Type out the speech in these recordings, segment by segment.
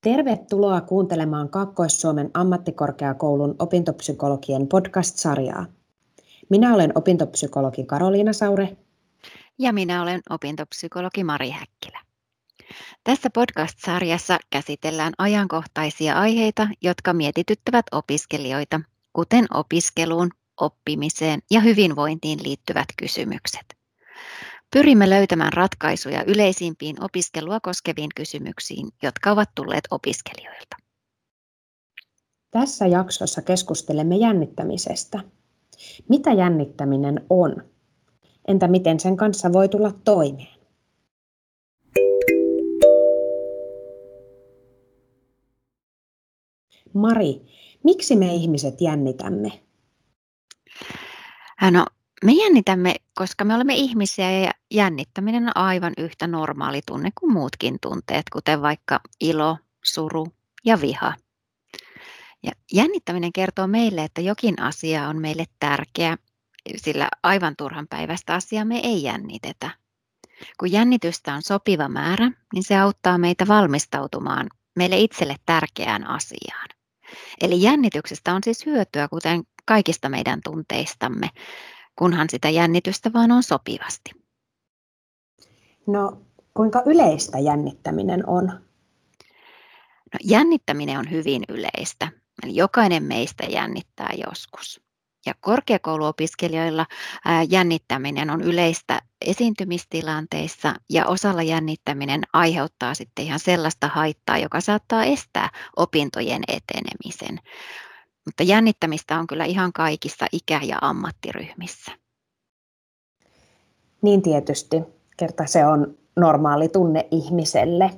Tervetuloa kuuntelemaan Kaakkois-Suomen ammattikorkeakoulun opintopsykologien podcast-sarjaa. Minä olen opintopsykologi Karoliina Saure. Ja minä olen opintopsykologi Mari Häkkilä. Tässä podcast-sarjassa käsitellään ajankohtaisia aiheita, jotka mietityttävät opiskelijoita, kuten opiskeluun, oppimiseen ja hyvinvointiin liittyvät kysymykset. Pyrimme löytämään ratkaisuja yleisimpiin opiskelua koskeviin kysymyksiin, jotka ovat tulleet opiskelijoilta. Tässä jaksossa keskustelemme jännittämisestä. Mitä jännittäminen on? Entä miten sen kanssa voi tulla toimeen? Mari, miksi me ihmiset jännitämme? No, me jännitämme, koska me olemme ihmisiä ja jännittäminen on aivan yhtä normaali tunne kuin muutkin tunteet, kuten vaikka ilo, suru ja viha. Ja jännittäminen kertoo meille, että jokin asia on meille tärkeä, sillä aivan turhan päivästä asiaa me ei jännitetä. Kun jännitystä on sopiva määrä, niin se auttaa meitä valmistautumaan meille itselle tärkeään asiaan. Eli jännityksestä on siis hyötyä, kuten kaikista meidän tunteistamme, kunhan sitä jännitystä vaan on sopivasti. No, kuinka yleistä jännittäminen on? No, jännittäminen on hyvin yleistä. Eli jokainen meistä jännittää joskus. Ja korkeakouluopiskelijoilla jännittäminen on yleistä esiintymistilanteissa ja osalla jännittäminen aiheuttaa sitten ihan sellaista haittaa, joka saattaa estää opintojen etenemisen. Mutta jännittämistä on kyllä ihan kaikissa ikä- ja ammattiryhmissä. Niin tietysti, kerta se on normaali tunne ihmiselle.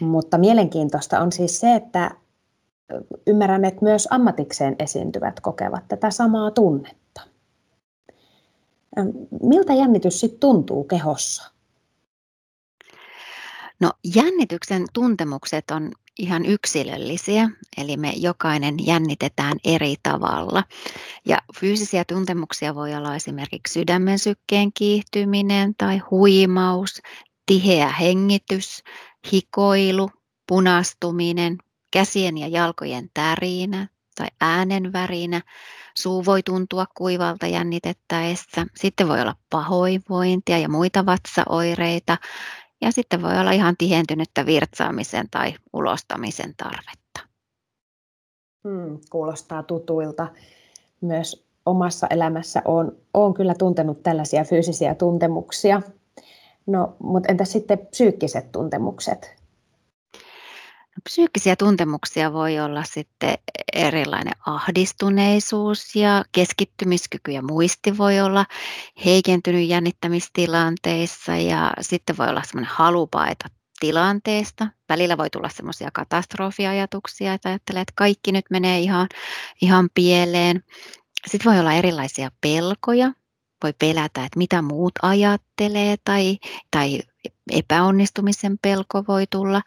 Mutta mielenkiintoista on siis se, että ymmärrän, että myös ammatikseen esiintyvät kokevat tätä samaa tunnetta. Miltä jännitys sitten tuntuu kehossa? No jännityksen tuntemukset on ihan yksilöllisiä, eli me jokainen jännitetään eri tavalla. Ja fyysisiä tuntemuksia voi olla esimerkiksi sydämen sykkeen kiihtyminen tai huimaus, tiheä hengitys, hikoilu, punastuminen, käsien ja jalkojen tärinä tai äänen värinä. Suu voi tuntua kuivalta jännitettäessä. Sitten voi olla pahoinvointia ja muita vatsaoireita ja sitten voi olla ihan tihentynyttä virtsaamisen tai ulostamisen tarvetta. Hmm, kuulostaa tutuilta. Myös omassa elämässä olen, olen kyllä tuntenut tällaisia fyysisiä tuntemuksia. No, mutta entä sitten psyykkiset tuntemukset? Psyykkisiä tuntemuksia voi olla sitten erilainen ahdistuneisuus ja keskittymiskyky ja muisti voi olla heikentynyt jännittämistilanteissa ja sitten voi olla semmoinen halu paeta tilanteesta. Välillä voi tulla semmoisia katastrofiajatuksia, että ajattelee, että kaikki nyt menee ihan, ihan pieleen. Sitten voi olla erilaisia pelkoja, voi pelätä, että mitä muut ajattelee tai, tai epäonnistumisen pelko voi tulla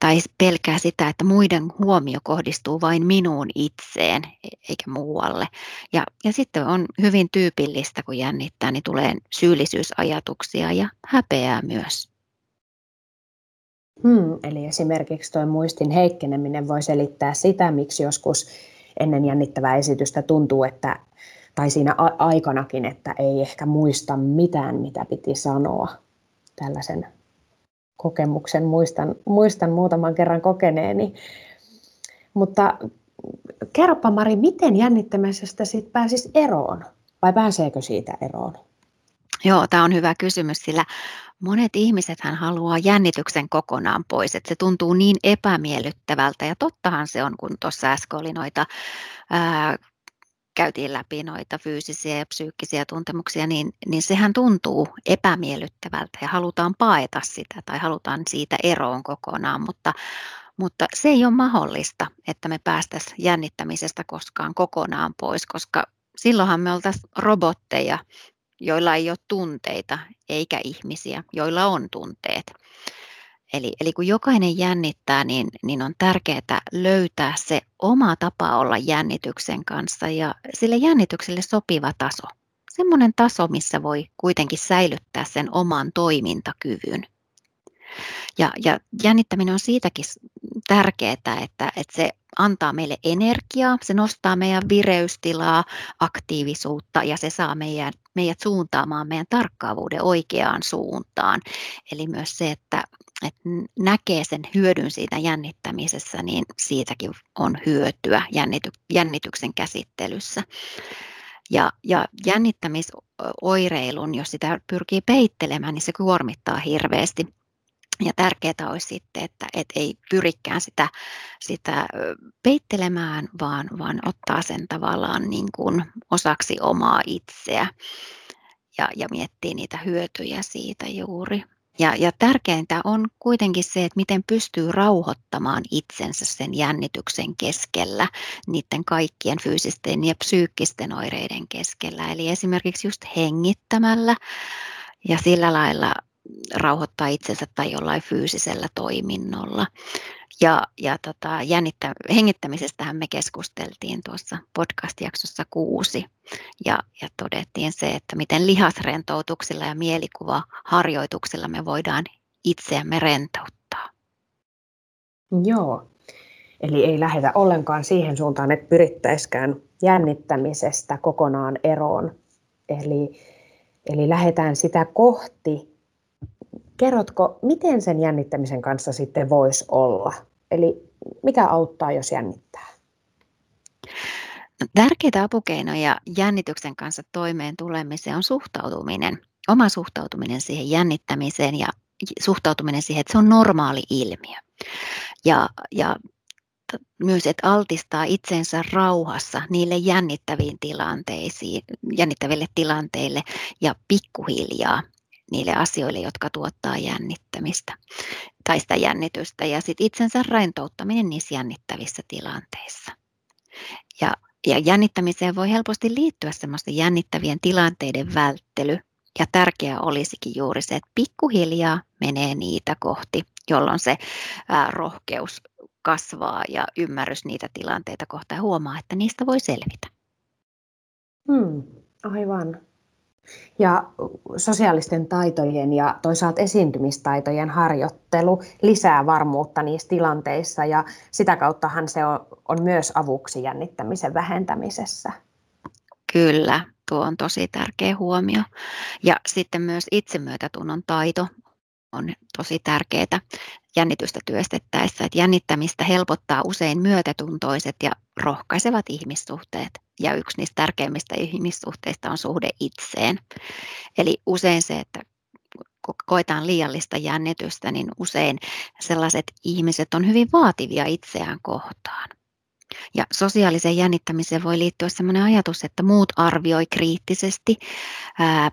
tai pelkää sitä, että muiden huomio kohdistuu vain minuun itseen e-, eikä muualle. Ja, ja sitten on hyvin tyypillistä, kun jännittää, niin tulee syyllisyysajatuksia ja häpeää myös. Hmm, eli esimerkiksi tuo muistin heikkeneminen voi selittää sitä, miksi joskus ennen jännittävää esitystä tuntuu, että tai siinä aikanakin, että ei ehkä muista mitään, mitä piti sanoa. Tällaisen kokemuksen muistan, muistan muutaman kerran kokeneeni. Mutta kerropa Mari, miten jännittämisestä sit pääsisi eroon? Vai pääseekö siitä eroon? Joo, tämä on hyvä kysymys, sillä monet ihmiset hän haluaa jännityksen kokonaan pois, että se tuntuu niin epämiellyttävältä ja tottahan se on, kun tuossa äsken oli noita ää, käytiin läpi noita fyysisiä ja psyykkisiä tuntemuksia, niin, niin sehän tuntuu epämiellyttävältä ja halutaan paeta sitä tai halutaan siitä eroon kokonaan, mutta, mutta se ei ole mahdollista, että me päästäisiin jännittämisestä koskaan kokonaan pois, koska silloinhan me oltaisiin robotteja, joilla ei ole tunteita, eikä ihmisiä, joilla on tunteet. Eli, eli kun jokainen jännittää, niin, niin on tärkeää löytää se oma tapa olla jännityksen kanssa ja sille jännitykselle sopiva taso. Semmoinen taso, missä voi kuitenkin säilyttää sen oman toimintakyvyn. Ja, ja jännittäminen on siitäkin tärkeää, että, että se antaa meille energiaa, se nostaa meidän vireystilaa, aktiivisuutta ja se saa meidän, meidät suuntaamaan meidän tarkkaavuuden oikeaan suuntaan. Eli myös se, että, että näkee sen hyödyn siitä jännittämisessä, niin siitäkin on hyötyä jännity, jännityksen käsittelyssä. Ja, ja jännittämisoireilun, jos sitä pyrkii peittelemään, niin se kuormittaa hirveästi. Ja tärkeää olisi sitten, että et ei pyrikään sitä, sitä peittelemään, vaan, vaan ottaa sen tavallaan niin kuin osaksi omaa itseä ja, ja miettii niitä hyötyjä siitä juuri. Ja, ja tärkeintä on kuitenkin se, että miten pystyy rauhoittamaan itsensä sen jännityksen keskellä, niiden kaikkien fyysisten ja psyykkisten oireiden keskellä. Eli esimerkiksi just hengittämällä ja sillä lailla rauhoittaa itsensä tai jollain fyysisellä toiminnolla. Ja, ja tota, jännittä, hengittämisestähän me keskusteltiin tuossa podcast-jaksossa kuusi ja, ja todettiin se, että miten lihasrentoutuksilla ja mielikuvaharjoituksilla me voidaan itseämme rentouttaa. Joo, eli ei lähdetä ollenkaan siihen suuntaan, että pyrittäisikään jännittämisestä kokonaan eroon. Eli, eli lähdetään sitä kohti, Kerrotko, miten sen jännittämisen kanssa sitten voisi olla? Eli mikä auttaa, jos jännittää? No, tärkeitä apukeinoja jännityksen kanssa toimeen tulemiseen on suhtautuminen, oma suhtautuminen siihen jännittämiseen ja suhtautuminen siihen, että se on normaali ilmiö. Ja, ja myös, että altistaa itsensä rauhassa niille jännittäviin tilanteisiin, jännittäville tilanteille ja pikkuhiljaa niille asioille, jotka tuottaa jännittämistä tai sitä jännitystä ja sitten itsensä rentouttaminen niissä jännittävissä tilanteissa. Ja, ja jännittämiseen voi helposti liittyä semmoisten jännittävien tilanteiden välttely ja tärkeää olisikin juuri se, että pikkuhiljaa menee niitä kohti, jolloin se ää, rohkeus kasvaa ja ymmärrys niitä tilanteita kohtaan huomaa, että niistä voi selvitä. Hmm, aivan. Ja sosiaalisten taitojen ja toisaalta esiintymistaitojen harjoittelu lisää varmuutta niissä tilanteissa ja sitä kauttahan se on, on myös avuksi jännittämisen vähentämisessä. Kyllä, tuo on tosi tärkeä huomio. Ja sitten myös itsemyötätunnon taito on tosi tärkeää jännitystä työstettäessä. Että jännittämistä helpottaa usein myötätuntoiset ja rohkaisevat ihmissuhteet. Ja yksi niistä tärkeimmistä ihmissuhteista on suhde itseen. Eli usein se, että kun koetaan liiallista jännitystä, niin usein sellaiset ihmiset on hyvin vaativia itseään kohtaan. Ja sosiaaliseen jännittämiseen voi liittyä sellainen ajatus, että muut arvioi kriittisesti ää,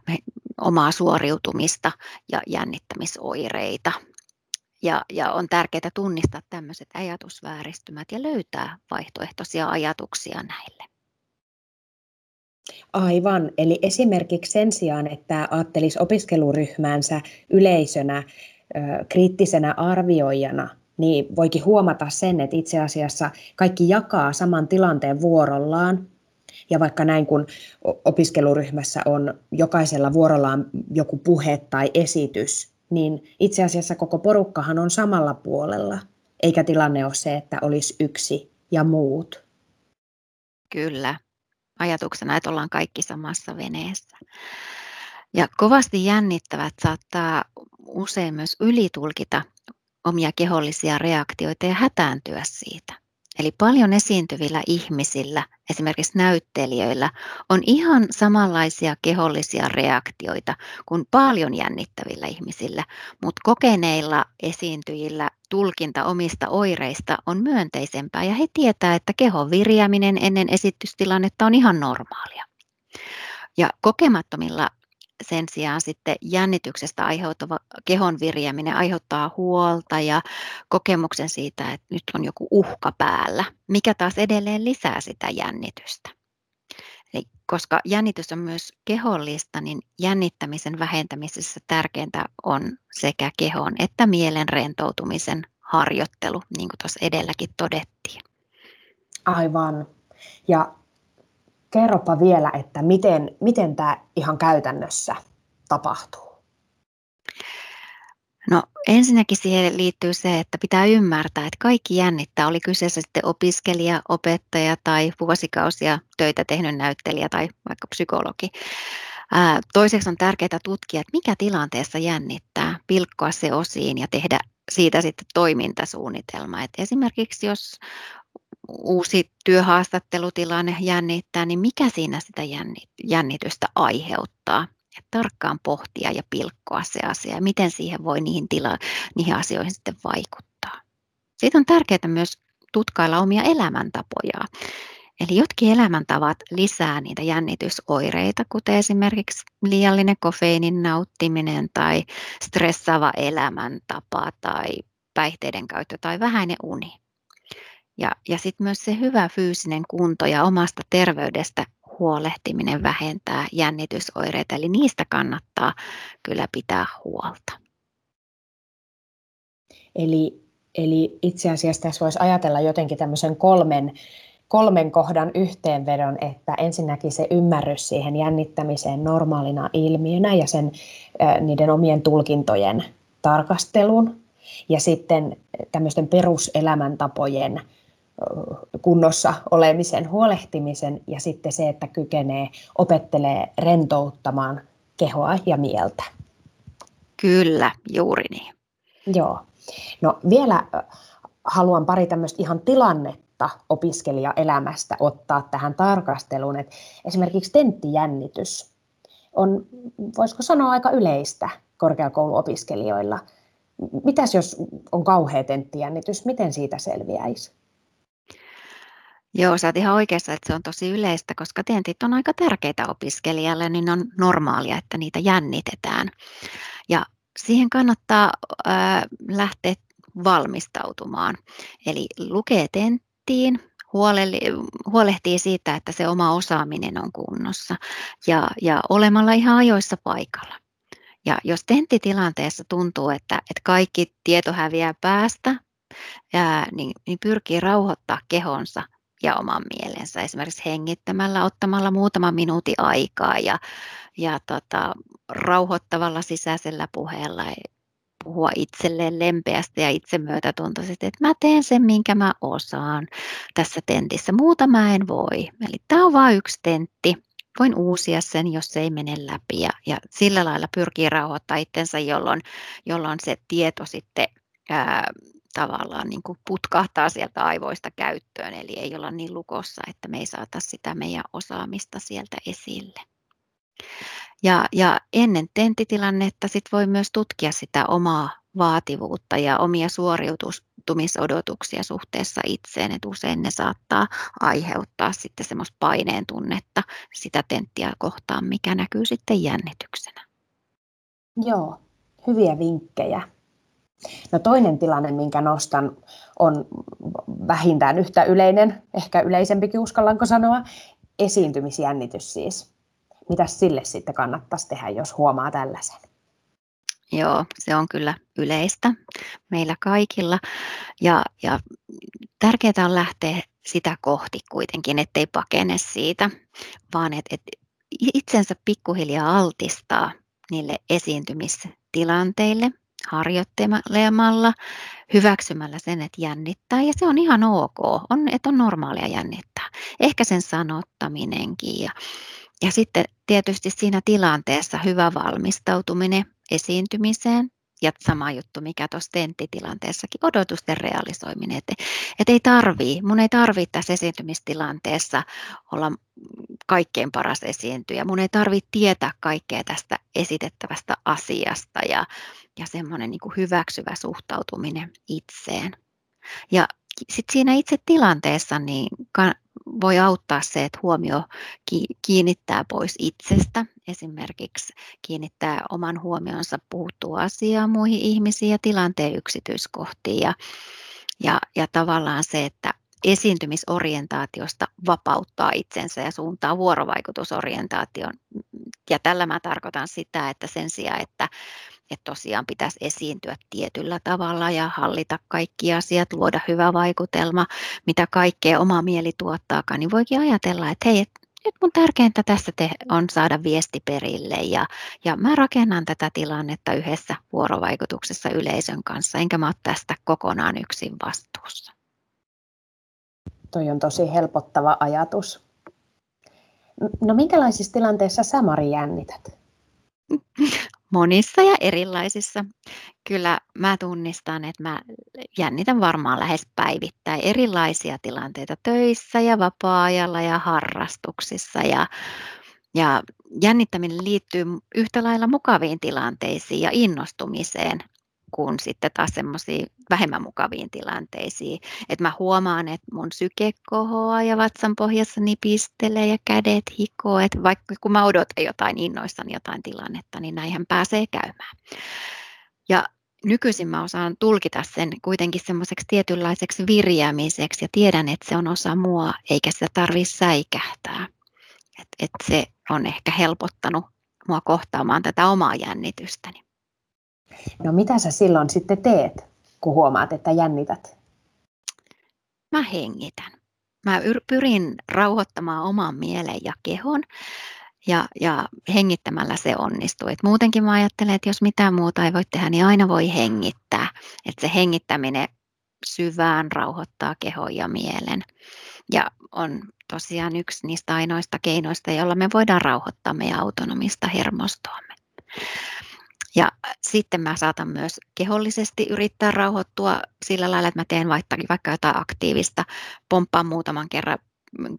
omaa suoriutumista ja jännittämisoireita. Ja, ja on tärkeää tunnistaa tämmöiset ajatusvääristymät ja löytää vaihtoehtoisia ajatuksia näille. Aivan. Eli esimerkiksi sen sijaan, että ajattelisi opiskeluryhmäänsä yleisönä, kriittisenä arvioijana, niin voikin huomata sen, että itse asiassa kaikki jakaa saman tilanteen vuorollaan. Ja vaikka näin kun opiskeluryhmässä on jokaisella vuorollaan joku puhe tai esitys, niin itse asiassa koko porukkahan on samalla puolella, eikä tilanne ole se, että olisi yksi ja muut. Kyllä, ajatuksena, että ollaan kaikki samassa veneessä. Ja kovasti jännittävät saattaa usein myös ylitulkita omia kehollisia reaktioita ja hätääntyä siitä. Eli paljon esiintyvillä ihmisillä, esimerkiksi näyttelijöillä, on ihan samanlaisia kehollisia reaktioita kuin paljon jännittävillä ihmisillä, mutta kokeneilla esiintyjillä tulkinta omista oireista on myönteisempää ja he tietää, että kehon viriäminen ennen esitystilannetta on ihan normaalia. Ja kokemattomilla sen sijaan sitten jännityksestä aiheutuva kehon virjäminen aiheuttaa huolta ja kokemuksen siitä, että nyt on joku uhka päällä, mikä taas edelleen lisää sitä jännitystä. Eli koska jännitys on myös kehollista, niin jännittämisen vähentämisessä tärkeintä on sekä kehon että mielen rentoutumisen harjoittelu, niin kuin tuossa edelläkin todettiin. Aivan. Ja kerropa vielä, että miten, miten tämä ihan käytännössä tapahtuu? No ensinnäkin siihen liittyy se, että pitää ymmärtää, että kaikki jännittää, oli kyseessä sitten opiskelija, opettaja tai vuosikausia töitä tehnyt näyttelijä tai vaikka psykologi. Toiseksi on tärkeää tutkia, että mikä tilanteessa jännittää, pilkkoa se osiin ja tehdä siitä sitten toimintasuunnitelma. Et esimerkiksi jos uusi työhaastattelutilanne jännittää, niin mikä siinä sitä jännitystä aiheuttaa? Et tarkkaan pohtia ja pilkkoa se asia ja miten siihen voi niihin, tila, niihin asioihin sitten vaikuttaa. Siitä on tärkeää myös tutkailla omia elämäntapoja. Eli jotkin elämäntavat lisää niitä jännitysoireita, kuten esimerkiksi liiallinen kofeiinin nauttiminen tai stressaava elämäntapa tai päihteiden käyttö tai vähäinen uni. Ja, ja sitten myös se hyvä fyysinen kunto ja omasta terveydestä huolehtiminen vähentää jännitysoireita, eli niistä kannattaa kyllä pitää huolta. Eli, eli itse asiassa tässä voisi ajatella jotenkin tämmöisen kolmen kolmen kohdan yhteenvedon, että ensinnäkin se ymmärrys siihen jännittämiseen normaalina ilmiönä ja sen niiden omien tulkintojen tarkastelun ja sitten tämmöisten peruselämäntapojen kunnossa olemisen huolehtimisen ja sitten se, että kykenee opettelee rentouttamaan kehoa ja mieltä. Kyllä, juuri niin. Joo. No vielä haluan pari tämmöistä ihan tilannetta opiskelijaelämästä ottaa tähän tarkasteluun. että esimerkiksi tenttijännitys on, voisiko sanoa, aika yleistä korkeakouluopiskelijoilla. Mitäs jos on kauhea tenttijännitys, miten siitä selviäisi? Joo, sä oot ihan oikeassa, että se on tosi yleistä, koska tentit on aika tärkeitä opiskelijalle, niin on normaalia, että niitä jännitetään. Ja siihen kannattaa äh, lähteä valmistautumaan. Eli lukee tent, huolehtiin, huolehtii siitä, että se oma osaaminen on kunnossa ja, ja olemalla ihan ajoissa paikalla. Ja jos tenttitilanteessa tuntuu, että, että kaikki tieto häviää päästä, ää, niin, niin pyrkii rauhoittaa kehonsa ja oman mielensä, esimerkiksi hengittämällä, ottamalla muutama minuutin aikaa ja, ja tota, rauhoittavalla sisäisellä puheella puhua itselleen lempeästi ja itsemyötätuntoisesti, että mä teen sen, minkä mä osaan tässä tentissä. Muuta mä en voi. Eli tämä on vain yksi tentti. Voin uusia sen, jos se ei mene läpi ja, ja sillä lailla pyrkii rauhoittaa itsensä, jolloin, jolloin se tieto sitten ää, tavallaan niin kuin putkahtaa sieltä aivoista käyttöön, eli ei olla niin lukossa, että me ei saata sitä meidän osaamista sieltä esille. Ja, ja ennen tenttitilannetta sit voi myös tutkia sitä omaa vaativuutta ja omia suoriutumisodotuksia suhteessa itseen, että usein ne saattaa aiheuttaa sitten semmoista paineen tunnetta sitä tenttiä kohtaan, mikä näkyy sitten jännityksenä. Joo, hyviä vinkkejä. No toinen tilanne, minkä nostan, on vähintään yhtä yleinen, ehkä yleisempikin uskallanko sanoa, esiintymisjännitys siis mitä sille sitten kannattaisi tehdä, jos huomaa tällaisen? Joo, se on kyllä yleistä meillä kaikilla. Ja, ja tärkeää on lähteä sitä kohti kuitenkin, ettei pakene siitä, vaan että et itsensä pikkuhiljaa altistaa niille esiintymistilanteille harjoittelemalla, hyväksymällä sen, että jännittää. Ja se on ihan ok, on, että on normaalia jännittää. Ehkä sen sanottaminenkin ja ja sitten tietysti siinä tilanteessa hyvä valmistautuminen esiintymiseen ja sama juttu, mikä tuossa tenttitilanteessakin, odotusten realisoiminen. Että et ei tarvii, mun ei tarvitse tässä esiintymistilanteessa olla kaikkein paras esiintyjä. Mun ei tarvitse tietää kaikkea tästä esitettävästä asiasta ja, ja semmoinen niin hyväksyvä suhtautuminen itseen. Ja sitten siinä itse tilanteessa niin voi auttaa se, että huomio kiinnittää pois itsestä, esimerkiksi kiinnittää oman huomionsa puhuttua asiaa muihin ihmisiin ja tilanteen yksityiskohtiin ja, ja, ja tavallaan se, että esiintymisorientaatiosta vapauttaa itsensä ja suuntaa vuorovaikutusorientaation. Ja tällä mä tarkoitan sitä, että sen sijaan, että että tosiaan pitäisi esiintyä tietyllä tavalla ja hallita kaikki asiat, luoda hyvä vaikutelma, mitä kaikkea oma mieli tuottaakaan, niin voikin ajatella, että hei, nyt mun tärkeintä tässä te- on saada viesti perille ja, ja mä rakennan tätä tilannetta yhdessä vuorovaikutuksessa yleisön kanssa, enkä mä ole tästä kokonaan yksin vastuussa. Toi on tosi helpottava ajatus. No minkälaisissa tilanteissa sä Mari jännität? Monissa ja erilaisissa. Kyllä mä tunnistan, että mä jännitän varmaan lähes päivittäin erilaisia tilanteita töissä ja vapaa-ajalla ja harrastuksissa. Ja, ja jännittäminen liittyy yhtä lailla mukaviin tilanteisiin ja innostumiseen kuin sitten taas semmoisiin vähemmän mukaviin tilanteisiin. Että mä huomaan, että mun syke kohoaa ja vatsan pohjassa nipistelee ja kädet hikoo. Että vaikka kun mä odotan jotain innoissani jotain tilannetta, niin näinhän pääsee käymään. Ja nykyisin mä osaan tulkita sen kuitenkin semmoiseksi tietynlaiseksi virjäämiseksi ja tiedän, että se on osa mua, eikä sitä tarvitse säikähtää. Että et se on ehkä helpottanut mua kohtaamaan tätä omaa jännitystäni. No mitä sä silloin sitten teet, kun huomaat, että jännität? Mä hengitän. Mä pyrin rauhoittamaan oman mielen ja kehon ja, ja hengittämällä se onnistuu. Et muutenkin mä ajattelen, että jos mitään muuta ei voi tehdä, niin aina voi hengittää. Että se hengittäminen syvään rauhoittaa kehon ja mielen. Ja on tosiaan yksi niistä ainoista keinoista, joilla me voidaan rauhoittaa meidän autonomista hermostoamme. Ja sitten mä saatan myös kehollisesti yrittää rauhoittua sillä lailla, että mä teen vaikka, vaikka jotain aktiivista, pomppaan muutaman kerran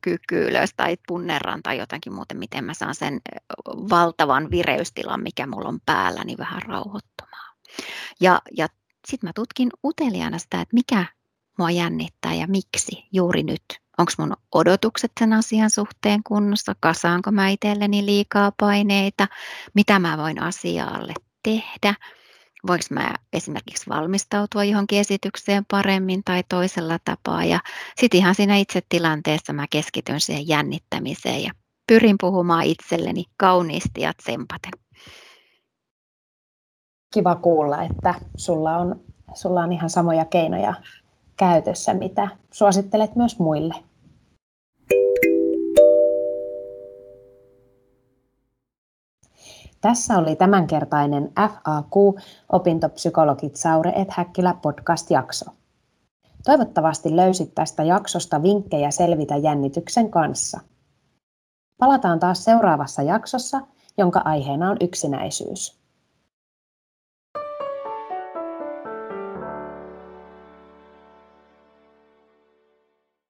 kyykky ylös tai punnerran tai jotakin muuten, miten mä saan sen valtavan vireystilan, mikä mulla on päällä, niin vähän rauhoittumaan. Ja, ja sitten mä tutkin uteliaana sitä, että mikä mua jännittää ja miksi juuri nyt. Onko mun odotukset sen asian suhteen kunnossa, kasaanko mä itselleni liikaa paineita, mitä mä voin asialle tehdä, voinko mä esimerkiksi valmistautua johonkin esitykseen paremmin tai toisella tapaa. Ja sitten ihan siinä itse tilanteessa mä keskityn siihen jännittämiseen ja pyrin puhumaan itselleni kauniisti ja tsempaten. Kiva kuulla, että sulla on, sulla on ihan samoja keinoja käytössä, mitä suosittelet myös muille. Tässä oli tämänkertainen FAQ Opintopsykologit Saure et Häkkilä podcast-jakso. Toivottavasti löysit tästä jaksosta vinkkejä selvitä jännityksen kanssa. Palataan taas seuraavassa jaksossa, jonka aiheena on yksinäisyys.